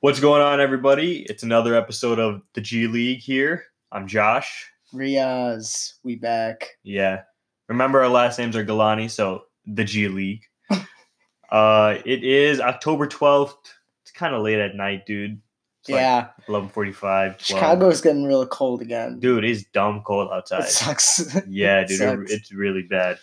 What's going on, everybody? It's another episode of the G League here. I'm Josh. Riaz, we back. Yeah. Remember, our last names are Galani, so the G League. uh, it is October 12th. It's kind of late at night, dude. It's like yeah, 11:45. 12. Chicago's getting real cold again. Dude, it's dumb cold outside. it sucks. Yeah, dude, it- sucks. it's really bad.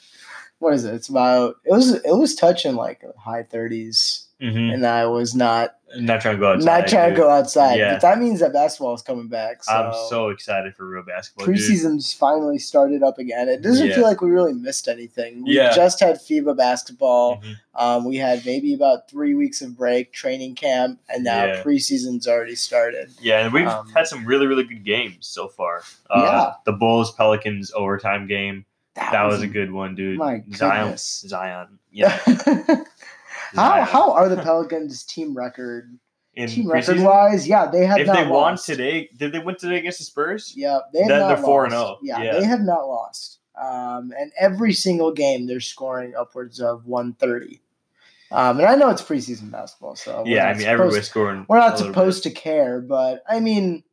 what is it? It's about it was it was touching like high 30s, hmm and I was not Not trying to go outside. not trying dude. to go outside. Yeah. But that means that basketball is coming back. So, I'm so excited for real basketball. dude. preseason's finally started up again. It doesn't Yeah. feel like we really missed anything. We Yeah. just had FIBA basketball. Mhm. Um, we had maybe about three weeks of break, training camp, and now Yeah. preseason's already started. Yeah, and we've Um, had some really, really good games so far. Uh, Yeah. The Bulls Pelicans overtime game. That, was, a good one, dude. My Zion. Zion. Yeah. how how are the Pelicans team record? In team preseason? record wise, yeah, they have If they won today, did they win today against the Spurs? Yeah, they have Then not they're 4 and lost. 0. Yeah, Yeah. they have not lost. Um, and every single game they're scoring upwards of 130. Um, and I know it's preseason basketball, so yeah, I mean, everybody's scoring. We're not supposed to care, but I mean.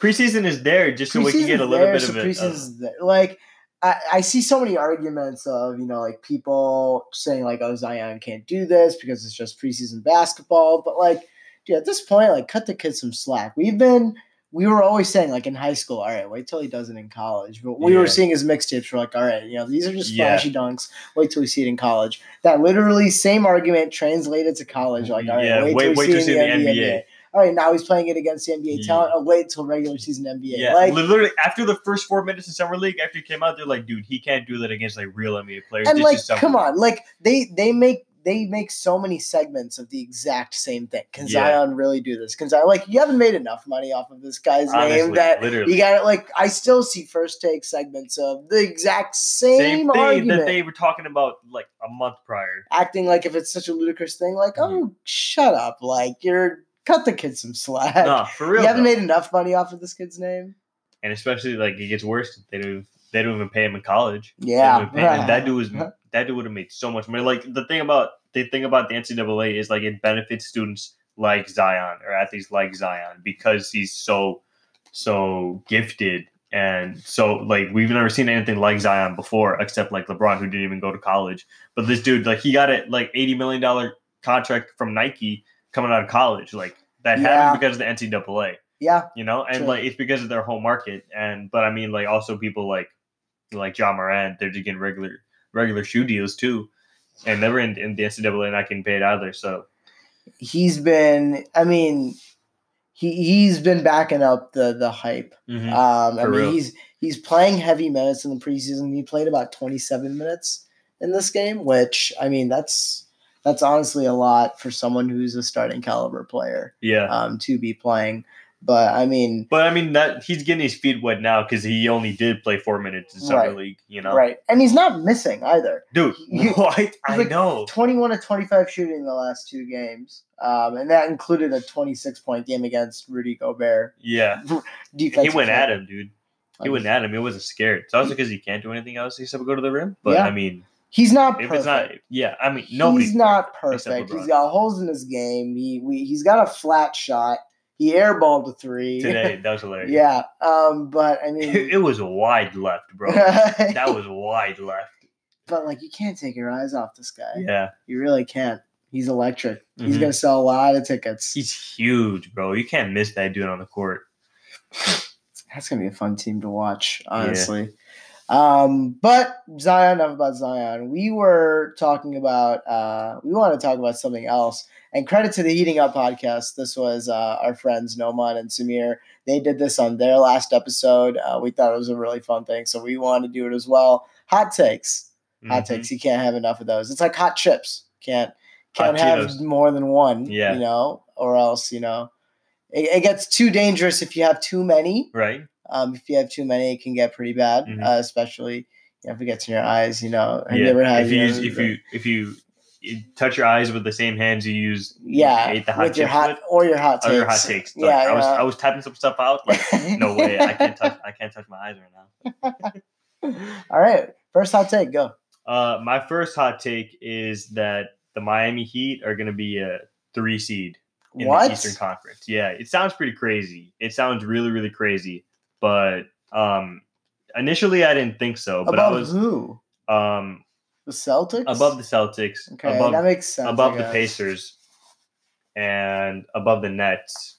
Preseason is there just so we can get a little there, bit so of it. uh, preseason's there. Like I, I see so many arguments of you know like people saying like oh Zion can't do this because it's just preseason basketball, but like dude, at this point like cut the kid some slack. We've been we were always saying like in high school, all right, wait till he does it in college. But we Yeah. were seeing his mixtapes. We're like, all right, you know these are just Yeah. flashy dunks. Wait till we see it in college. That literally same argument translated to college. Like all right, Yeah, wait, wait- till we wait see till it see in the the NBA. NBA. All right, now he's playing it against the NBA Yeah. talent. Oh, wait till regular season NBA. Yeah, like, literally after the first four minutes of summer league, after he came out, they're like, "Dude, he can't do that against like real NBA players." and like come on like they they make they make so many segments of the exact same thing can Yeah. zion really do this can zion like you haven't made enough money off of this guy's Honestly, name that literally. you got it like i still see first take segments of the exact same, Same thing argument that they were talking about like a month prior. acting like if it's such a ludicrous thing like Mhm. oh shut up like you're cut the kid some slack No, for real. you haven't though. made enough money off of this kid's name and especially like it gets worse. They don't. even- They don't even pay him in college. Yeah him. And that dude was uh-huh. that dude would have made so much money. Like the thing about the thing about the NCAA is like it benefits students like Zion or athletes like Zion because he's so so gifted and so like we've never seen anything like Zion before except like LeBron who didn't even go to college. But this dude like he got it like eighty million dollar contract from Nike coming out of college. Like that Yeah. happened because of the NCAA yeah you know, and True. like it's because of their home market. And but I mean, like also people like like Ja Morant, they're just getting regular regular shoe deals too, and were in, in the NCAA not getting paid either. So he's been i mean he, he's been backing up the the hype mhm. Um, I For mean, real. he's he's playing heavy minutes in the preseason. He played about 27 minutes in this game, which I mean, that's that's honestly a lot for someone who's a starting caliber player yeah. um, to be playing. But I mean, But I mean that he's getting his feet wet now because he only did play four minutes in summer Right. league. You know, right, and he's not missing either. dude? What? I like know. 21 to 25 shooting the last two games, um, and that included a 26 point game against Rudy Gobert. Yeah, he went at him, dude. He went at him. He wasn't scared. It's also because he can't do anything else except go to the rim. But Yeah. I mean, He's not if perfect. it's not, yeah, I mean, nobody. he's not perfect. He's got holes in his game. He we, he's got a flat shot. He airballed a three today. That was hilarious. yeah, um, but I mean, it, was wide left, bro. that was wide left. but like you can't take your eyes off this guy. Yeah, You really can't. He's electric. He's Mhm. gonna sell a lot of tickets. he's huge, bro. You can't miss that dude on the court. That's gonna be a fun team to watch, honestly. Um, but Zion, enough about Zion. We were talking about uh we want to talk about something else. And credit to the Heating Up podcast. This was uh, our friends Noman and Samir. They did this on their last episode. Uh, we thought it was a really fun thing, so we wanted to do it as well. Hot takes, hot Mhm. takes. You can't have enough of those. It's like hot chips. Can't can't Hot have Cheetos. more than one. Yeah. you know, or else you know, it, it gets too dangerous if you have too many. Right? Um, if you have too many, it can get pretty bad, Mhm. uh, especially you know, if it gets in your eyes. You know, have yeah. you ever had? if you know, use, if you if you, you touch your eyes with the same hands you use, yeah, hot with your hot with, or your hot or takes. your hot takes. Like, Yeah, I was. I was typing some stuff out. Like, no way, I can't touch I can't touch my eyes right now. All right, first hot take, go. Uh, my first hot take is that the Miami Heat are going to be a three seed. in What? the Eastern Conference. Yeah, it sounds pretty crazy. It sounds really, really crazy. But um, initially, I didn't think so. But above I was who? um, The Celtics. above the Celtics, Okay, above that makes sense. Above the. Pacers, and above the Nets.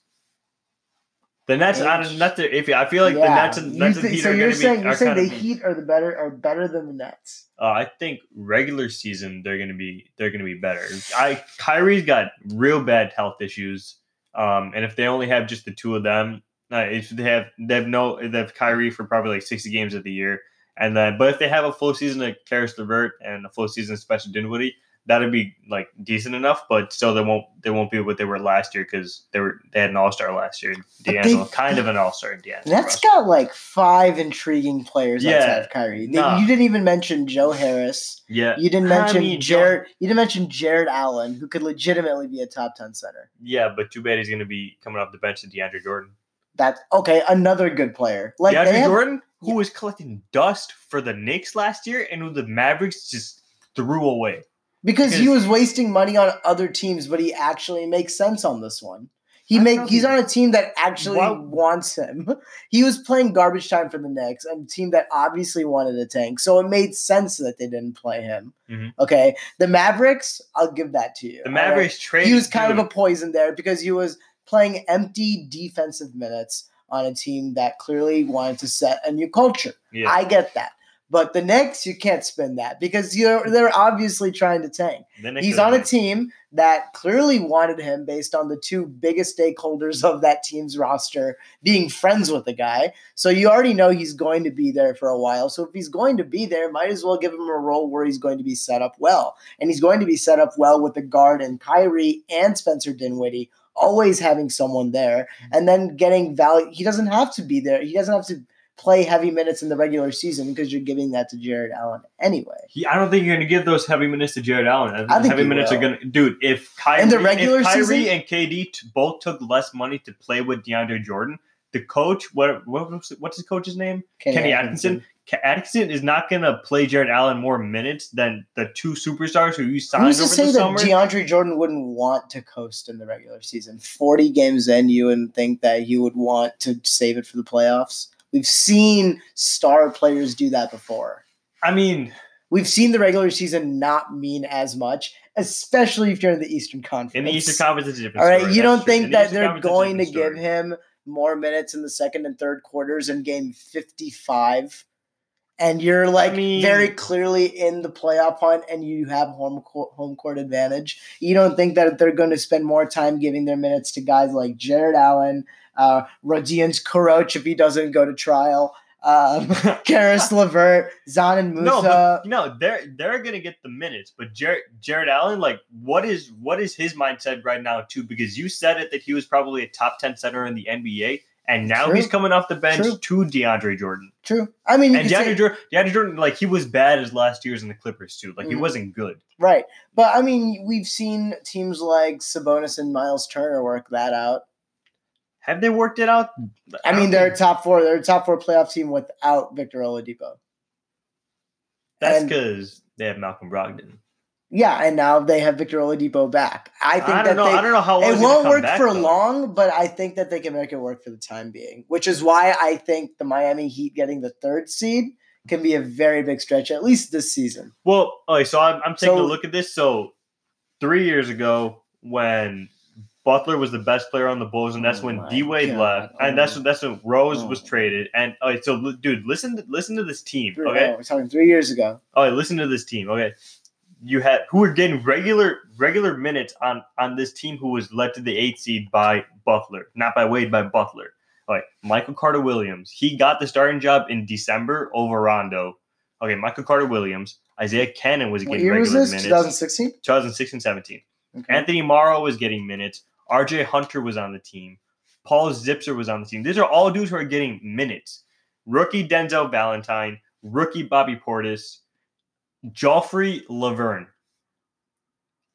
The Nets, I don't, not the iffy. I feel like the Nets and Nets and think- Heat so are you're going to saying be. you're saying the Heat are the better are better than the Nets. uh, I think regular season they're going to be they're going to be better. I Kyrie's got real bad health issues, um, and if they only have just the two of them, if they have they have no they have Kyrie for probably like sixty games of the year, and then but if they have a full season of Caris LeVert and a full season of Spencer Dinwiddie, that'd be like decent enough. But still, they won't they won't be what they were last year because they were they had an All Star last year. they- D'Angelo, kind of an All Star. D'Angelo. Nets Russell. got like five intriguing players Yeah. outside of Kyrie. They- Nah. You didn't even mention Joe Harris. yeah, You didn't I mention mean, Jared. You didn't mention Jarrett Allen, who could legitimately be a top ten center. yeah, but too bad he's going to be coming off the bench to DeAndre Jordan. That's okay. Another good player. Like DeAndre have- Jordan, who was collecting dust for the Knicks last year, and who the Mavericks just threw away. because he was wasting money on other teams, but he actually makes sense on this one. He I make he's on a team that actually Why- wants him. He was playing garbage time for the Knicks, a team that obviously wanted a tank. So it made sense that they didn't play him. Mhm. Okay, the Mavericks, I'll give that to you. The all right? Mavericks traded. he was kind of a poison there because he was playing empty defensive minutes on a team that clearly wanted to set a new culture. yeah. I get that. But the Knicks, you can't spin that because you're they're obviously trying to tank. He's on a team that clearly wanted him based on the two biggest stakeholders of that team's roster being friends with the guy. So you already know he's going to be there for a while. So if he's going to be there, might as well give him a role where he's going to be set up well. And he's going to be set up well with the guard and Kyrie and Spencer Dinwiddie always having someone there and then getting value. He doesn't have to be there. He doesn't have to play heavy minutes in the regular season because you're giving that to Jarrett Allen anyway. He, I don't think you're going to give those heavy minutes to Jarrett Allen. I think, I think heavy minutes will. are going to, dude. If Kyrie, In the regular Kyrie season? and KD t- both took less money to play with DeAndre Jordan, the coach, what, what what's, his coach's name? Kenny Atkinson. Ke- Atkinson is not going to play Jarrett Allen more minutes than the two superstars who you signed Who's to say the that summer. DeAndre Jordan wouldn't want to coast in the regular season? 40 games in, you wouldn't think that he would want to save it for the playoffs. We've seen star players do that before. I mean, We've seen the regular season not mean as much, especially if you're in the Eastern Conference. in the Eastern Conference, it's a different All right, story. you don't think In that they're Conference, it's a going to different give him more minutes in the second and third quarters in game 55? And you're like mean- very clearly in the playoff hunt and you have home court, home court advantage. You don't think that they're going to spend more time giving their minutes to guys like Jarrett Allen, uh, Rodions Kurucs if he doesn't go to trial, um, Caris LeVert, Zan and Musa. No, but no, they're they're gonna get the minutes. But Jared Jarrett Allen, like, what is what is his mindset right now too? Because you said it that he was probably a top ten center in the NBA, and now True. he's coming off the bench True. to DeAndre Jordan. True. I mean, you And could say- DeAndre Jordan, DeAndre Jordan, like he was bad as last year's in the Clippers too. Like he Mhm. wasn't good. Right. But I mean, we've seen teams like Sabonis and Miles Turner work that out. Have they worked it out? I mean, don't they're think- top four. They're a top four playoff team without Victor Oladipo. that's because they have Malcolm Brogdon. Yeah, and now they have Victor Oladipo back. I think I that don't know. they I don't know how long it won't work back, for though. long, but I think that they can make it work for the time being. Which is why I think the Miami Heat getting the third seed can be a very big stretch, at least this season. Well, okay, so I'm, I'm taking So- a look at this. So three years ago, when Butler was the best player on the Bulls, and that's Oh when D Wade God. left, and that's Oh. when that's when Rose Oh. was traded. And okay, so dude, listen, to, listen to this team. Three- Okay, oh, we're talking three years ago. okay, listen to this team. Okay, you had who were getting regular regular minutes on on this team who was led to the eighth seed by Butler, not by Wade, by Butler. Like Michael Carter Williams. He got the starting job in December over Rondo. Okay, Michael Carter Williams. Isaiah Canaan was getting was regular minutes. 2016? 2016 17. Okay. Anthony Morrow was getting minutes. RJ Hunter was on the team. Paul Zipser was on the team. These are all dudes who are getting minutes. Rookie Denzel Valentine, rookie Bobby Portis, Joffrey Lauvergne.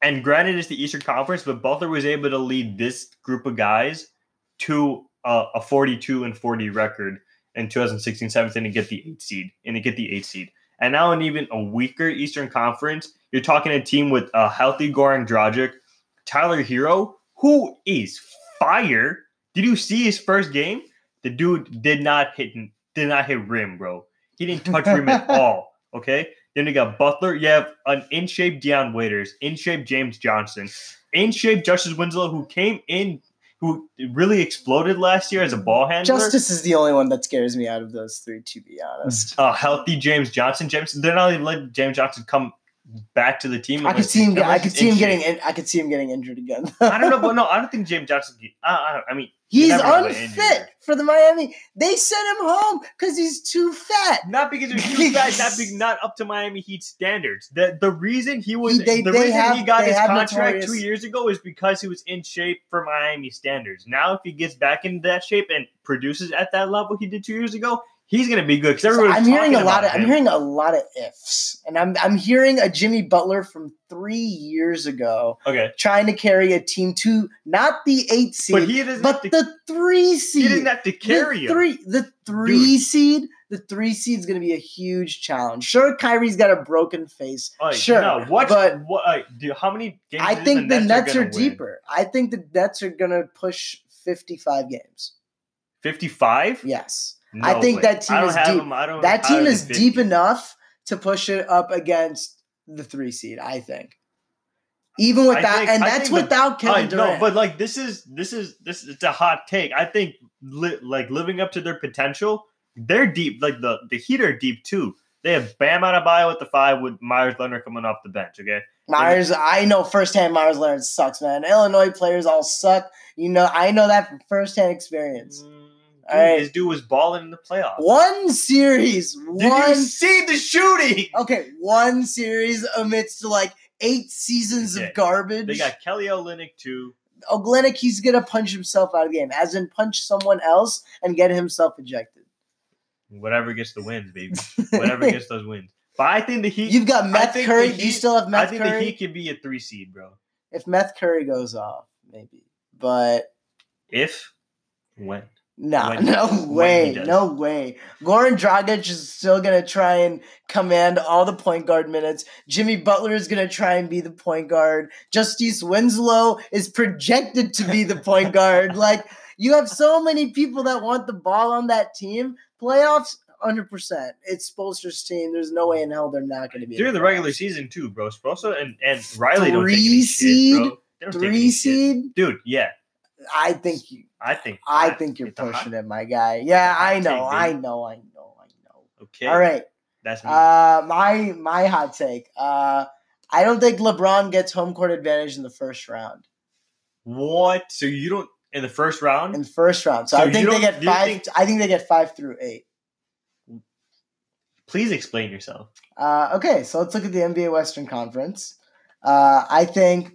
And granted, it's the Eastern Conference, but Butler was able to lead this group of guys to a, a 42 and 40 record in 2016 17 to get the eight seed and to get the eight seed. And now, in even a weaker Eastern Conference, you're talking a team with a healthy Goran Dragic, Tyler Herro, who is fire. Did you see his first game? The dude did not hit did not hit rim, bro. He didn't touch rim at all. Okay. Then you got Butler. You have an in shape Dion Waiters, in shape James Johnson, in shape Justice Winslow, who came in, who really exploded last year as a ball handler. Justice is the only one that scares me out of those three, to be honest. A healthy James Johnson. James, they're not even letting James Johnson come back to the team. I could see him. I could see him getting. In, I could see him getting injured again. I don't know, but no, I don't think James Johnson. I, I, I mean, he's unfit for the Miami. They sent him home because he's too fat. Not because he's too fat. Not be, not up to Miami Heat standards. The the reason he was he, they, the they reason have, he got his contract notorious. two years ago is because he was in shape for Miami standards. Now, if he gets back into that shape and produces at that level he did two years ago, he's going to be good because so I'm hearing a lot of him. I'm hearing a lot of ifs, and I'm I'm hearing a Jimmy Butler from three years ago. Okay, trying to carry a team to not the eight seed, but, he but to, the three seed. He didn't have to carry the three. The three Dude. seed. The three seed is going to be a huge challenge. Sure, Kyrie's got a broken face. sure, no, what, but what? Do, how many games? I think the Nets, Nets are, are deeper. I think the Nets are going to push fifty-five games. Fifty-five? Yes. No I think way. that team is deep. that team is deep enough to push it up against the three seed. I think. Even with I that, think, and that's without the, Kevin Durant. No, but like this is this is this it's a hot take. I think li- like living up to their potential, they're deep. Like the the Heat are deep too. They have Bam Adebayo with the five with Meyers Leonard coming off the bench. Okay, Meyers, I know firsthand Meyers Leonard sucks, man. Illinois players all suck. You know, I know that from firsthand experience. Mm. Dude, right. This dude was balling in the playoffs. One series. Did one, you see the shooting? Okay, one series amidst like eight seasons okay. of garbage. They got Kelly Olynyk too. Olynyk, he's gonna punch himself out of the game, as in punch someone else and get himself ejected. Whatever gets the wins, baby. Whatever gets those wins. But I think the Heat. You've got Meth Curry. Heat, you still have Meth Curry. I think Curry? the Heat could be a three seed, bro. If Meth Curry goes off, maybe. But if when no, when, no way, no way. Goran Dragic is still gonna try and command all the point guard minutes. Jimmy Butler is gonna try and be the point guard. Justice Winslow is projected to be the point guard. Like you have so many people that want the ball on that team. Playoffs, hundred percent. It's Spoelstra's team. There's no way in hell they're not going to be during the, the regular season too, bro. Spoelstra and and Riley three don't take any seed, shit, bro. Three seed, shit. dude. Yeah, I think you. I think. I think you're pushing it, my guy. Yeah, I know, I know, I know, I know. Okay. All right. That's me. Uh, my my hot take. Uh, I don't think LeBron gets home court advantage in the first round. What? So you don't in the first round? In the first round. So, so I think they get five. Think, I think they get five through eight. Please explain yourself. Uh, okay, so let's look at the NBA Western Conference. Uh, I think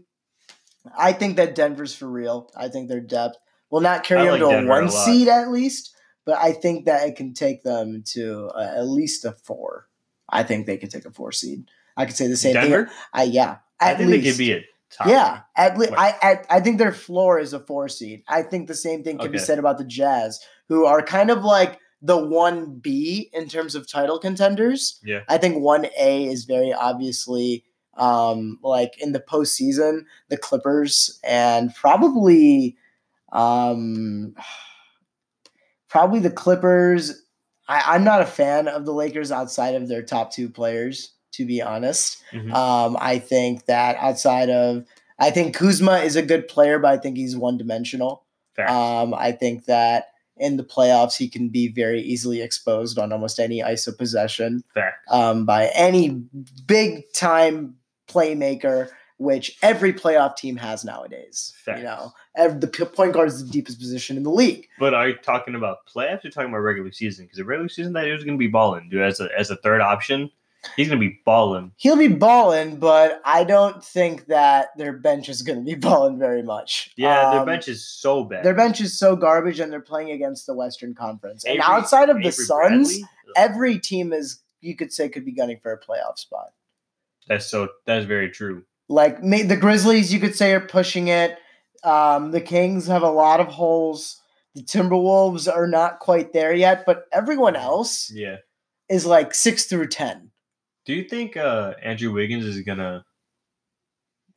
I think that Denver's for real. I think their depth will not carry them to Denver a one a seed at least, but I think that it can take them to uh, at least a four. I think they could take a four seed. I could say the same Denver? thing. I yeah. I think least. they could be a top. Yeah, at least I, I I think their floor is a four seed. I think the same thing can okay. be said about the Jazz, who are kind of like the one B in terms of title contenders. Yeah, I think one A is very obviously um, like in the postseason, the Clippers and probably, um, probably the Clippers. I, am not a fan of the Lakers outside of their top two players, to be honest. Mm-hmm. Um, I think that outside of, I think Kuzma is a good player, but I think he's one dimensional. Um, I think that in the playoffs, he can be very easily exposed on almost any ISO possession um, by any big time playmaker, which every playoff team has nowadays. You know, every, the point guard is the deepest position in the league. But are you talking about playoffs? Or talking about regular season? Because the regular season, that is going to be balling, dude. As a as a third option, he's going to be balling. He'll be balling, but I don't think that their bench is going to be balling very much. Yeah, um, their bench is so bad. Their bench is so garbage, and they're playing against the Western Conference. Avery, and outside of Avery the Suns, every team is you could say could be gunning for a playoff spot. That's so. That's very true. Like the Grizzlies, you could say are pushing it. Um, the Kings have a lot of holes. The Timberwolves are not quite there yet, but everyone else, yeah, is like six through ten. Do you think uh, Andrew Wiggins is gonna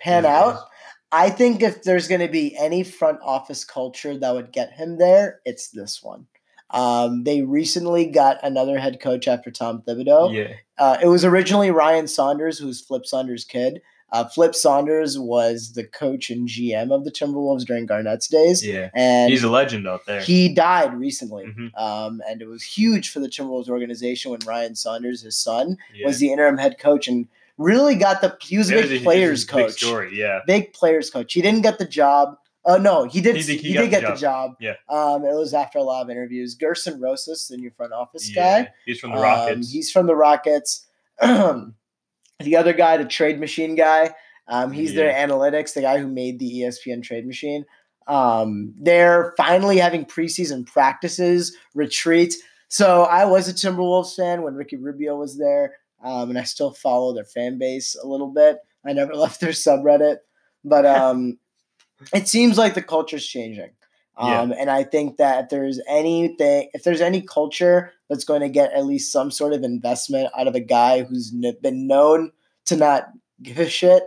pan out? I think if there's going to be any front office culture that would get him there, it's this one. Um, they recently got another head coach after Tom Thibodeau. Yeah. Uh, it was originally Ryan Saunders, who's Flip Saunders' kid. Uh, Flip Saunders was the coach and GM of the Timberwolves during Garnett's days, Yeah. and He's a legend out there. he died recently. Mhm. Um, and it was huge for the Timberwolves organization when Ryan Saunders, his son, Yeah. was the interim head coach and really got the he was a big was a- players was big coach. story. Yeah. Big players coach. He didn't get the job. Uh, no, he did. He He, did- he did got get the the job. Yeah. Um, it was after a lot of interviews. Gersson Rosas, the new front office yeah. guy. He's from the Um, Rockets. he's from the Rockets. the other guy, the trade machine guy, um, he's their analytics, the guy who made the ESPN trade machine. Um, they're finally having preseason practices, retreats. So I was a Timberwolves fan when Ricky Rubio was there, um, and I still follow their fan base a little bit. I never left their subreddit, but um, it seems like the culture's changing. Yeah. Um, and I think that if there's anything, if there's any culture that's going to get at least some sort of investment out of a guy who's n- been known to not give a shit,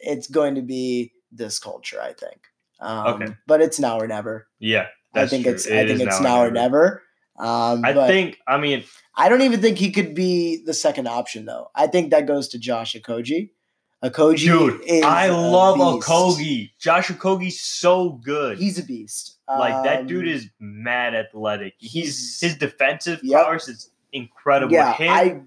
it's going to be this culture. I think. Um, Okay. But it's now or never. yeah. I think true. it's. It I think it's now or never. Um, I think. I mean, I don't even think he could be the second option though. I think that goes to Josh Okogie. Okogie, dude, is I love beast. Okogie. Josh Okogie's so good. He's a beast. like that Um, dude is mad athletic. He's he's- his defensive Yep. powers is incredible. Yeah, Him, I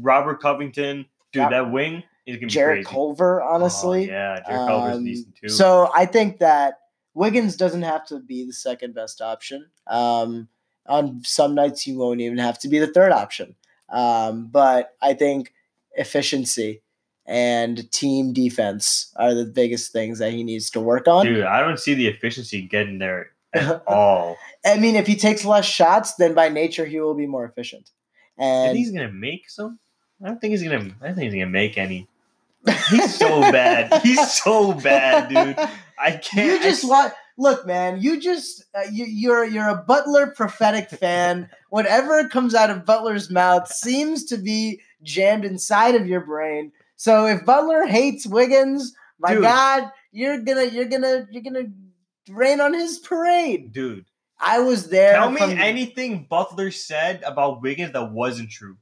Robert Covington, dude, that wing is gonna be Jarrett crazy. Culver, Oh, honestly. yeah, Jarrett Culver's Um, decent too. So I think that Wiggins doesn't have to be the second best option. Um, on some nights, you won't even have to be the third option. Um, but I think efficiency and team defense are the biggest things that he needs to work on. dude, I don't see the efficiency getting there at all. I mean, if he takes less shots, then by nature he will be more efficient. And he's gonna make some. I don't think he's gonna. I don't think he's gonna make any. He's so bad. He's so bad, dude. I can't. You just want look, man. You just uh, you, you're you're a Butler prophetic fan. Whatever comes out of Butler's mouth seems to be jammed inside of your brain. So if Butler hates Wiggins, my Dude. God, you're gonna you're gonna you're gonna rain on his parade. dude. I was there. Tell me anything Butler said about Wiggins that wasn't true.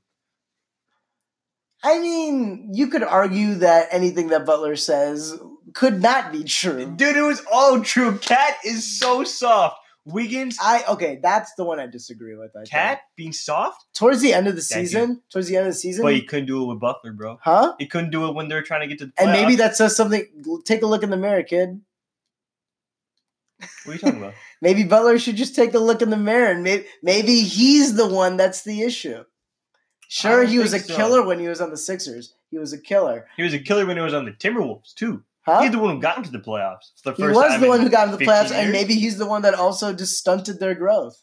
I mean, you could argue that anything that Butler says could not be true. Dude, it was all true. KAT is so soft. Wiggins, I okay, that's the one I disagree with. I think. KAT being soft, towards the end of the season, towards the end of the season, but he couldn't do it with Butler, bro. huh? He couldn't do it when they're trying to get to the And maybe that says something. Take a look in the mirror, kid. What are you talking about? Maybe Butler should just take a look in the mirror, and maybe maybe he's the one that's the issue. Sure, he was a so. killer when he was on the Sixers. He was a killer, He was a killer when he was on the Timberwolves too. Huh? He's the one who got into the playoffs. It's the He first was time the one who got into the 15 playoffs, and maybe he's the one that also just stunted their growth.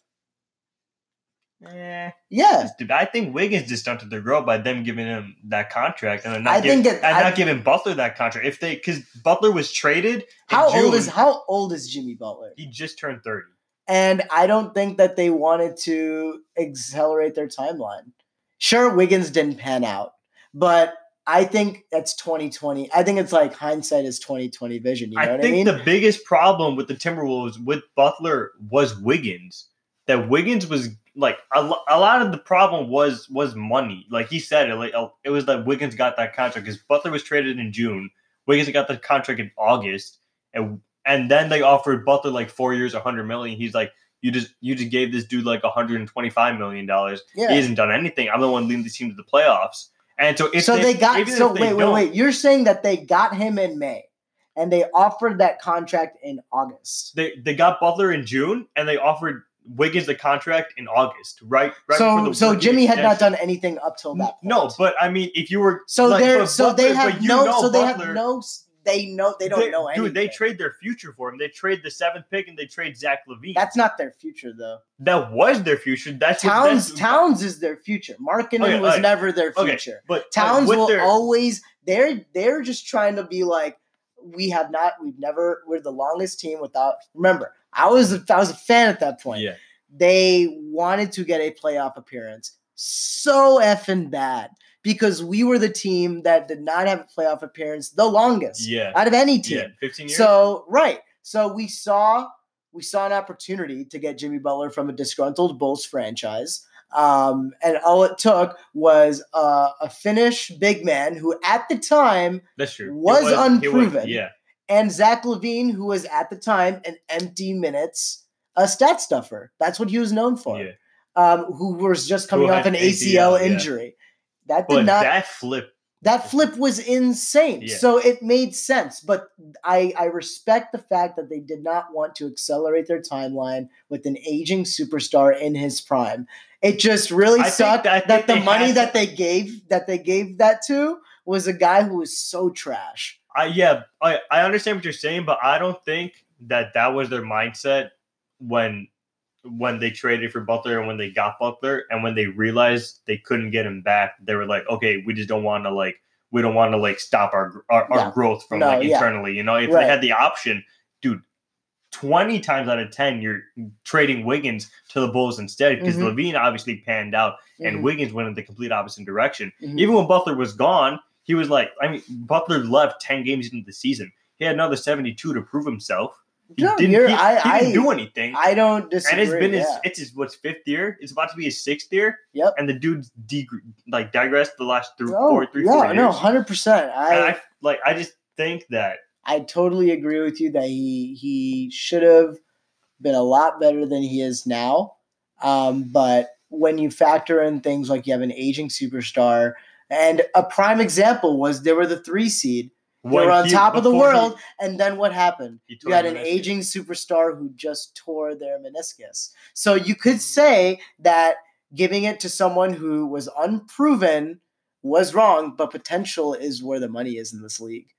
Eh, Yeah, I think Wiggins just stunted their growth by them giving him that contract and not, I giving, think it- and I- not giving Butler that contract. If they because Butler was traded, in how old is how old is Jimmy Butler? he just turned thirty. And I don't think that they wanted to accelerate their timeline. Sure, Wiggins didn't pan out, but I think that's 2020. I think it's like hindsight is 2020 vision. You know I what think I mean? the biggest problem with the Timberwolves with Butler was Wiggins. That Wiggins was like a, a lot of the problem was was money. Like he said, it like uh, it was that Wiggins got that contract because Butler was traded in June. Wiggins got the contract in August, and and then they offered Butler like four years, a hundred million. He's like, you just you just gave this dude like hundred and twenty five million dollars. yeah. He hasn't done anything. I'm the one leading the team to the playoffs. And so if so they, got so they wait wait wait. You're saying that they got him in May, and they offered that contract in August. they they got Butler in June and they offered Wiggins the contract in August, right? right so the so Jimmy had not done anything up till that. Point. No, but I mean, if you were so like, they're but so they Butler- have no so they Butler- have no they know they don't they- know anything. Dude, they trade their future for him. They trade the seventh pick and they trade Zach LaVine. That's not their future though. that was their future. That's what- Towns that's- Towns is their future. Markkanen Okay, was okay. never their Okay, future. But Towns will their, always they're they're just trying to be like we have not we've never we're the longest team without remember I was a, I was a fan at that point. yeah. They wanted to get a playoff appearance so effing bad because we were the team that did not have a playoff appearance the longest Yeah. out of any team. Yeah. 15 years. So right. So we saw we saw an opportunity to get Jimmy Butler from a disgruntled Bulls franchise. Um, and all it took was uh, a Finnish big man who at the time That's true. Was he unproven. yeah. and Zach LaVine, who was at the time an empty minutes a stat stuffer. That's what he was known for. Yeah. Um, who was just coming Who off an ACL, ACL, injury. That did But not that flip. that flip was insane. Yeah. So it made sense. But I, I respect the fact that they did not want to accelerate their timeline with an aging superstar in his prime. It just really I sucked that- that, the money had that they gave that they gave that to was a guy who was so trash. I yeah, I, I understand what you're saying, but I don't think that that was their mindset when when they traded for Butler and when they got Butler and when they realized they couldn't get him back. They were like, okay, we just don't want to like we don't want to like stop our our, Yeah. our growth from No, like yeah. You know, if Right. they had the option, dude. 20 times out of 10 you're trading Wiggins to the Bulls instead because Mhm. LaVine obviously panned out and Mhm, Wiggins went in the complete opposite direction mhm. even when Butler was gone, he was like, I mean, Butler left 10 games into the season. He had another 72 to prove himself. He No, didn't, he, I- he didn't I- do anything. I don't disagree. and it's been his, it's his, what's fifth year? It's about to be his sixth year. Yep. And the dude's de- like digressed the last three, Oh, four, three, yeah, four years. no, hundred percent. I, I, like, I just think that, I totally agree with you that he he should have been a lot better than he is now. Um, but when you factor in things like you have an aging superstar, and a prime example was they were the three seed, they were on he- top of the before he- world, and then what happened? You had an meniscus. aging superstar who just tore their meniscus. So you could say that giving it to someone who was unproven was wrong, but potential is where the money is in this league.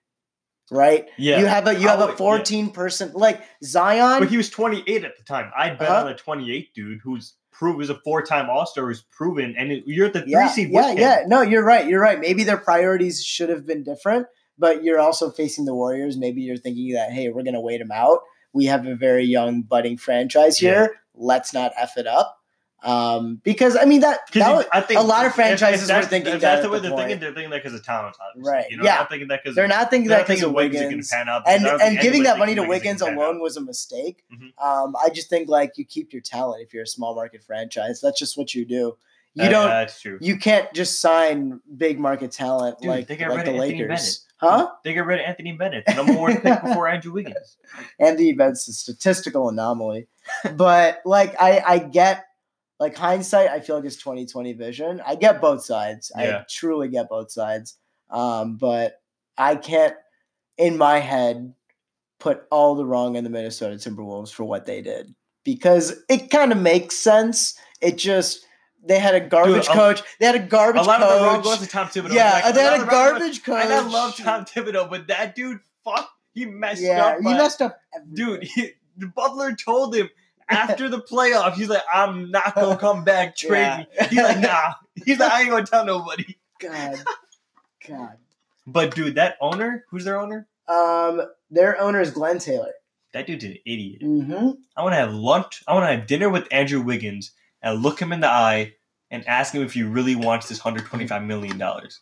Right? Yeah. You have a you have a would- yeah. 14 person like Zion. But he was 28 at the time. I'd bet Uh-huh. on a 28 dude who's proved was a four time All Star who's proven, and it, you're at the three yeah, seed yeah, yeah. No, you're right. You're right. Maybe their priorities should have been different, but you're also facing the Warriors. Maybe you're thinking that hey, we're gonna wait them out. We have a very young budding franchise here. Let's not f it up. Um, because I mean that, that was, I think a lot of franchises were thinking if that that's at the way the they're thinking. They're thinking that because of talent, obviously. Right, You know, yeah. they're not thinking that because they're not thinking that because of Wiggins Wiggins. pan out. and and giving that money to Wiggins is gonna pan alone was a mistake. Mhm. Um, I just think like you keep your talent if you're a small market franchise. That's just what you do. You Uh, don't. That's true. You can't just sign big market talent Dude, like like the Lakers, huh? They get rid of Anthony Bennett, the number one pick before Andrew Wiggins. Andy Bennett's a statistical anomaly, but like I I get like hindsight. I feel like it's twenty twenty vision. I get both sides. I truly get both sides. Um, but I can't in my head put all the wrong in the Minnesota Timberwolves for what they did because it kind of makes sense. It just they had a garbage a- coach. They had a garbage. A lot of the wrong coach. goes to Tom Thibodeau. yeah, Like, they had a garbage coach. And I love Tom Thibodeau, but that dude, fuck, he messed Yeah, up. he messed up. dude. He, the Butler told him after the playoff, he's like, "I'm not gonna come back. Trade Yeah. me." He's like, "Nah." He's like, "I ain't gonna tell nobody." God, God. But dude, that owner, who's their owner? Um, their owner is Glenn Taylor. That dude's an idiot. Mm-hmm. I want to have lunch. I want to have dinner with Andrew Wiggins and look him in the eye and ask him if he really wants this hundred twenty-five million dollars.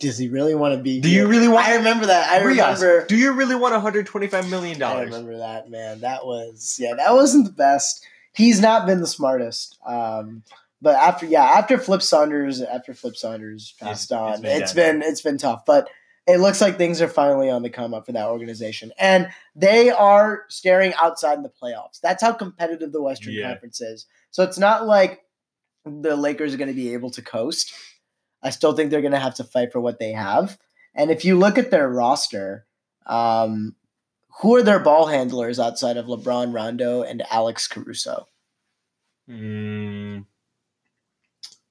Does he really want to be? Do here? you really want? I remember that. I Riaz, remember. Do you really want one hundred twenty-five million dollars? I remember that man. That was yeah. That wasn't the best. He's not been the smartest. Um, but after yeah, after Flip Saunders, after Flip Saunders passed It's- on, it's been it's been it's been tough. But it looks like things are finally on the come up for that organization, and they are staring outside in the playoffs. That's how competitive the Western Yeah. Conference is. So it's not like the Lakers are going to be able to coast. I still think they're going to have to fight for what they have. And if you look at their roster, um, who are their ball handlers outside of LeBron Rondo and Alex Caruso? Mm,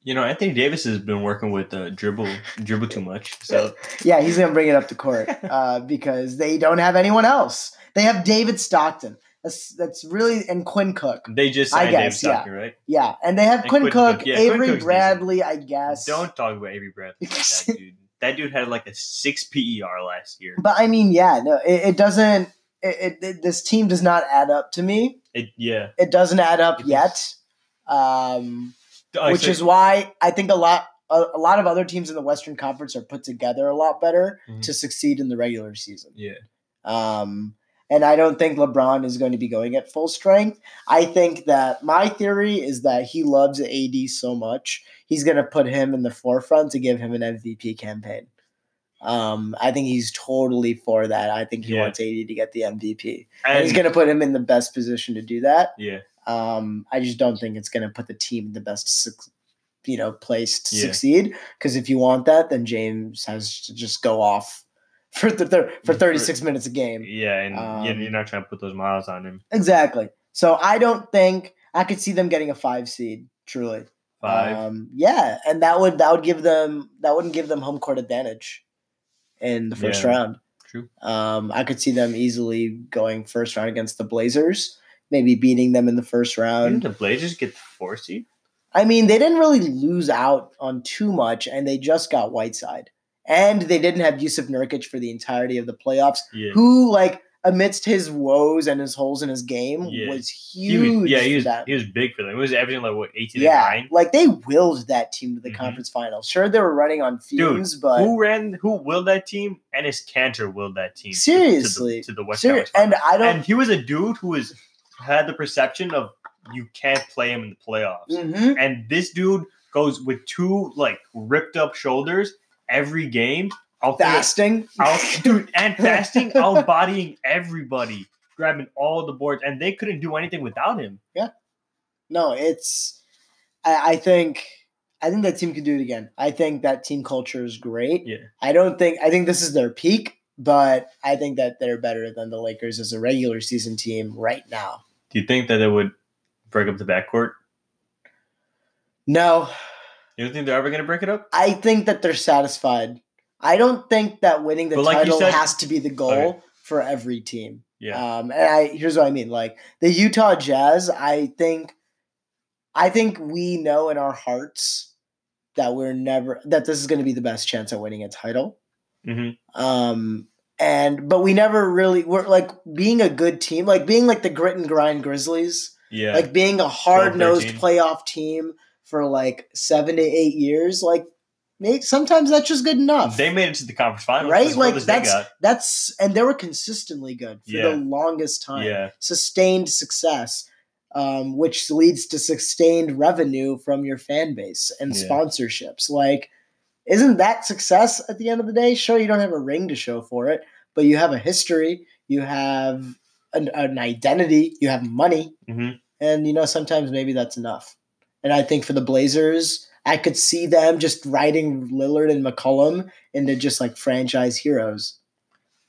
you know, Anthony Davis has been working with uh, dribble dribble too much. So Yeah, he's going to bring it up to court uh, because they don't have anyone else. They have David Stockton. That's that's really and Quinn Cook. they just I Dave guess, yeah. Right? Yeah, and they have And Quinn Quinn Cook, Cook, yeah, Avery Cook's Bradley, I guess. Don't talk about Avery Bradley. Like that dude. That dude had like a six PER last year. But I mean, yeah, no, it, it doesn't. It, it, this team does not add up to me. It, yeah, It doesn't add up yet, um, which so- is why I think a lot a, a lot of other teams in the Western Conference are put together a lot better Mhm. to succeed in the regular season. Yeah. Um, and I don't think LeBron is going to be going at full strength. I think that my theory is that he loves AD so much, he's going to put him in the forefront to give him an MVP campaign. Um, I think he's totally for that. I think he Yeah. wants AD to get the MVP. And, And he's going to put him in the best position to do that. yeah. Um, I just don't think it's going to put the team in the best, you know, place to Yeah. succeed. Because if you want that, then James has to just go off for the thir- for For- thirty six minutes a game. Yeah, and Um, you're not trying to put those miles on him. Exactly. So I don't think I could see them getting a five seed. Truly, Five. Um, yeah, and that would that would give them that wouldn't give them home court advantage in the first Yeah. round. True. Um, I could see them easily going first round against the Blazers, maybe beating them in the first Didn't round. the Blazers get the four seed? I mean, they didn't really lose out on too much, and they just got Whiteside, and they didn't have Jusuf Nurkic for the entirety of the playoffs. Yeah. Who, like, amidst his woes and his holes in his game, Yeah. was He huge. was, yeah, he was he was big for them. It was everything like what eighteen yeah, nine. like they willed that team to the Mhm. conference finals. Sure, they were running on fumes, but who ran? Who willed that team? Enes Kanter willed that team. to- Seriously. to the, to the West and I don't. and he was a dude who was had the perception of you can't play him in the playoffs. Mhm. And this dude goes with two like ripped up shoulders every game. Out there- fasting, out, dude, and fasting, out bodying everybody, grabbing all the boards, and they couldn't do anything without him. Yeah. No, it's. I, I think. I think that team could do it again. I think that team culture is great. Yeah. I don't think. I think this is their peak, but I think that they're better than the Lakers as a regular season team right now. Do you think that it would break up the backcourt? No, You don't think they're ever going to break it up? I think that they're satisfied. I don't think that winning the like title said- has to be the goal Okay. for every team. Yeah. Um, and I here's what I mean. Like the Utah Jazz, I think, I think we know in our hearts that we're never that this is going to be the best chance at winning a title. hmm Um, and but we never really we're like being a good team, like being like the grit and grind Grizzlies, Yeah. like being a hard nosed playoff team for like seven to eight years. Like, maybe, sometimes that's just good enough. they made it to the conference finals. Right? Like, well as they that's- that's and they were consistently good for Yeah. the longest time. Yeah. Sustained success, um, which leads to sustained revenue from your fan base and Yeah. sponsorships. Like, isn't that success at the end of the day? Sure, you don't have a ring to show for it, but you have a history, you have an, an identity, you have money, hmm and you know sometimes maybe that's enough. And I think for the Blazers, I could see them just riding Lillard and McCollum into just like franchise heroes.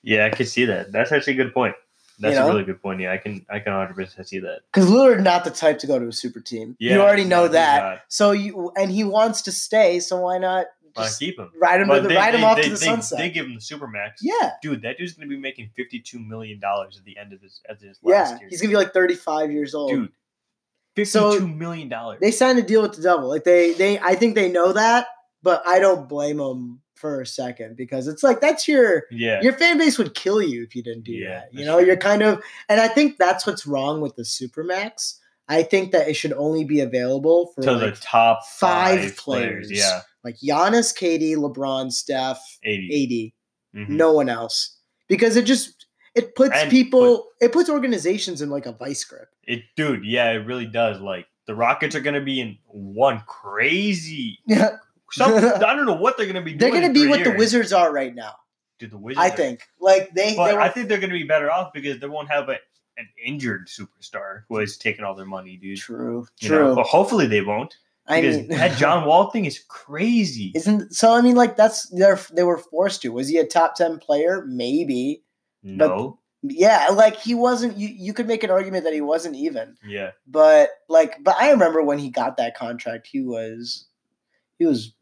Yeah, I could see that. That's actually a good point. That's You know? a really good point. Yeah, I can I can 100 percent see that. Because Lillard not the type to go to a super team. Yeah, you already know no, that. So you and he wants to stay. So why not Why just keep him? ride him, to the, they, ride him they- off they- to the they- sunset? They give him the super max. yeah, Dude, that dude's gonna be making 52 million dollars at the end of his at his last yeah. year. He's gonna be like thirty five years old. dude. So- Fifty-two million dollars. They signed a deal with the devil. Like they they I think they know that, but I don't blame them for a second because it's like that's your yeah, your fan base would kill you if you didn't do Yeah, that. You know, true. you're kind of, and I think that's what's wrong with the Supermax. I think that it should only be available for to like, the top five five, players. players. Yeah, like Giannis, KD, LeBron, Steph, 80. AD, Mhm. no one else, because it just it puts And people, it puts organizations in like a vice grip. It, dude. Yeah, it really does. Like the Rockets are gonna be in one crazy. Yeah, Some, I don't know what they're gonna be. they're gonna be three what the. Wizards are right now. Dude, the Wizards. I think like they, But I think they're gonna be better off because they won't have a, an injured superstar who has taken all their money, dude. true, You true. know? But hopefully they won't. I Because mean, that John Wall thing is crazy. Isn't so? I mean, like that's they're they were forced to. Was he a top ten player? Maybe. No. Yeah, like he wasn't. You you could make an argument that he wasn't even. yeah. But like, but I remember when he got that contract, he was, he was,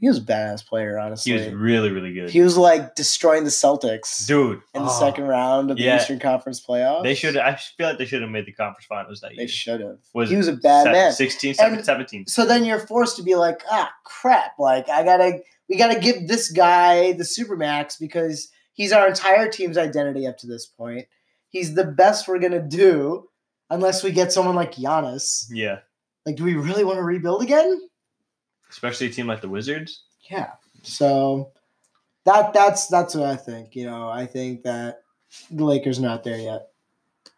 he was a badass player. Honestly, He was really, really good. He was like destroying the Celtics dude. in the oh, second round of the yeah. Eastern Conference playoffs. They should I feel like they should have made the conference finals that year. They should have. Was He was a bad Se- man. 16, 17, 17. so then you're forced to be like, ah, crap! Like I gotta, we gotta give this guy the supermax because he's our entire team's identity up to this point. He's the best we're gonna do, unless we get someone like Giannis. Yeah. Like, do we really want to rebuild again? especially a team like the Wizards. Yeah. So that that's that's what I think. You know, I think that the Lakers are not there yet.